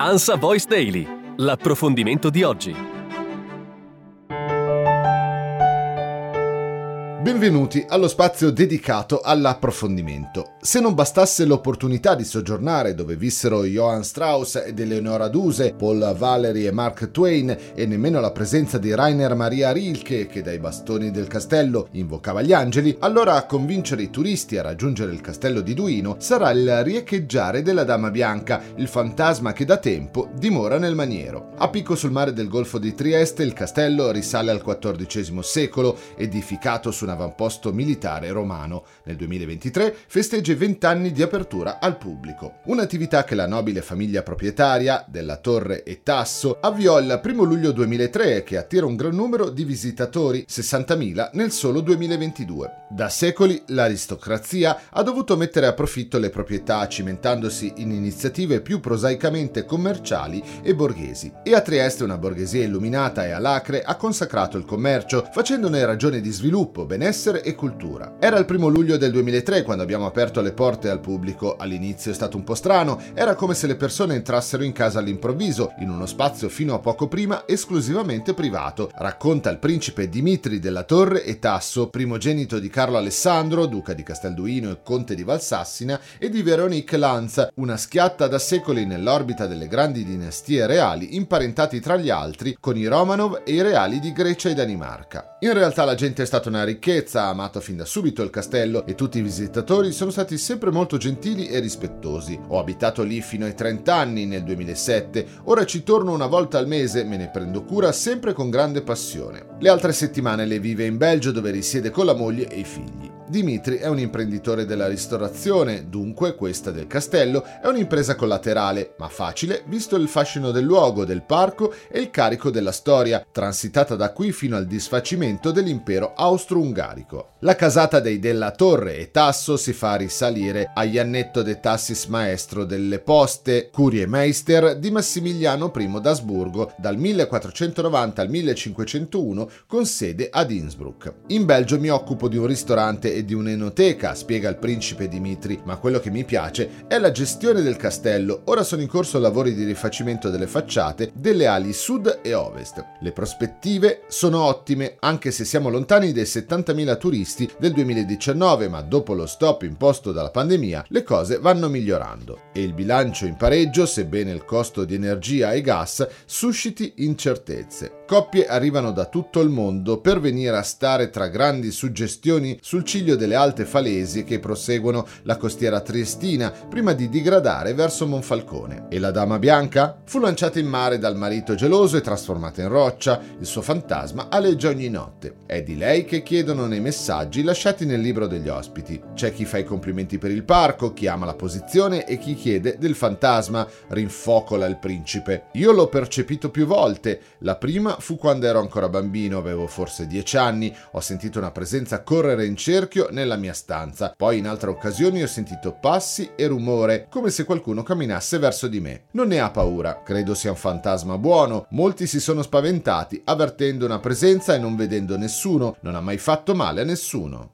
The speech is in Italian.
Ansa Voice Daily, l'approfondimento di oggi. Benvenuti allo spazio dedicato all'approfondimento. Se non bastasse l'opportunità di soggiornare dove vissero Johann Strauss ed Eleonora Duse, Paul Valery e Mark Twain e nemmeno la presenza di Rainer Maria Rilke che dai bastoni del castello invocava gli angeli, allora a convincere i turisti a raggiungere il castello di Duino sarà il riecheggiare della Dama Bianca, il fantasma che da tempo dimora nel maniero. A picco sul mare del Golfo di Trieste il castello risale al XIV secolo, edificato su una avamposto militare romano. Nel 2023 festeggia i 20 anni di apertura al pubblico. Un'attività che la nobile famiglia proprietaria della Torre e Tasso avviò il 1 luglio 2003 e che attira un gran numero di visitatori, 60.000 nel solo 2022. Da secoli l'aristocrazia ha dovuto mettere a profitto le proprietà cimentandosi in iniziative più prosaicamente commerciali e borghesi. E a Trieste una borghesia illuminata e alacre ha consacrato il commercio, facendone ragione di sviluppo, benessere benessere e cultura. Era il primo luglio del 2003 quando abbiamo aperto le porte al pubblico. All'inizio è stato un po' strano, era come se le persone entrassero in casa all'improvviso, in uno spazio fino a poco prima esclusivamente privato. Racconta il principe Dimitri della Torre e Tasso, primogenito di Carlo Alessandro, duca di Castelduino e conte di Valsassina, e di Veronique Lanza, una schiatta da secoli nell'orbita delle grandi dinastie reali, imparentati tra gli altri con i Romanov e i reali di Grecia e Danimarca. In realtà la gente è stata una ricchezza bellezza, ha amato fin da subito il castello e tutti i visitatori sono stati sempre molto gentili e rispettosi. Ho abitato lì fino ai 30 anni nel 2007, ora ci torno una volta al mese, me ne prendo cura sempre con grande passione. Le altre settimane le vive in Belgio dove risiede con la moglie e i figli. Dimitri è un imprenditore della ristorazione, dunque questa del castello è un'impresa collaterale, ma facile visto il fascino del luogo, del parco e il carico della storia, transitata da qui fino al disfacimento dell'impero austro-ungarico. La casata dei Della Torre e Tasso si fa risalire a Iannetto de Tassis maestro delle poste, Curie Meister di Massimiliano I d'Asburgo dal 1490 al 1501 con sede ad Innsbruck. In Belgio mi occupo di un ristorante e di un'enoteca, spiega il principe Dimitri, ma quello che mi piace è la gestione del castello. Ora sono in corso lavori di rifacimento delle facciate delle ali sud e ovest. Le prospettive sono ottime, anche se siamo lontani dai 70.000 turisti del 2019, ma dopo lo stop imposto dalla pandemia le cose vanno migliorando. E il bilancio in pareggio, sebbene il costo di energia e gas susciti incertezze. Coppie arrivano da tutto il mondo per venire a stare tra grandi suggestioni sul ciglio delle alte falesie che proseguono la costiera triestina prima di digradare verso Monfalcone. E la Dama Bianca? Fu lanciata in mare dal marito geloso e trasformata in roccia, il suo fantasma aleggia ogni notte. È di lei che chiedono nei messaggi lasciati nel libro degli ospiti. C'è chi fa i complimenti per il parco, chi ama la posizione e chi chiede del fantasma, rinfocola il principe. Io l'ho percepito più volte, la prima fu quando ero ancora bambino, avevo forse dieci anni, ho sentito una presenza correre in cerchio nella mia stanza. Poi in altre occasioni ho sentito passi e rumore, come se qualcuno camminasse verso di me. Non ne ha paura, credo sia un fantasma buono. Molti si sono spaventati, avvertendo una presenza e non vedendo nessuno. Non ha mai fatto male a nessuno.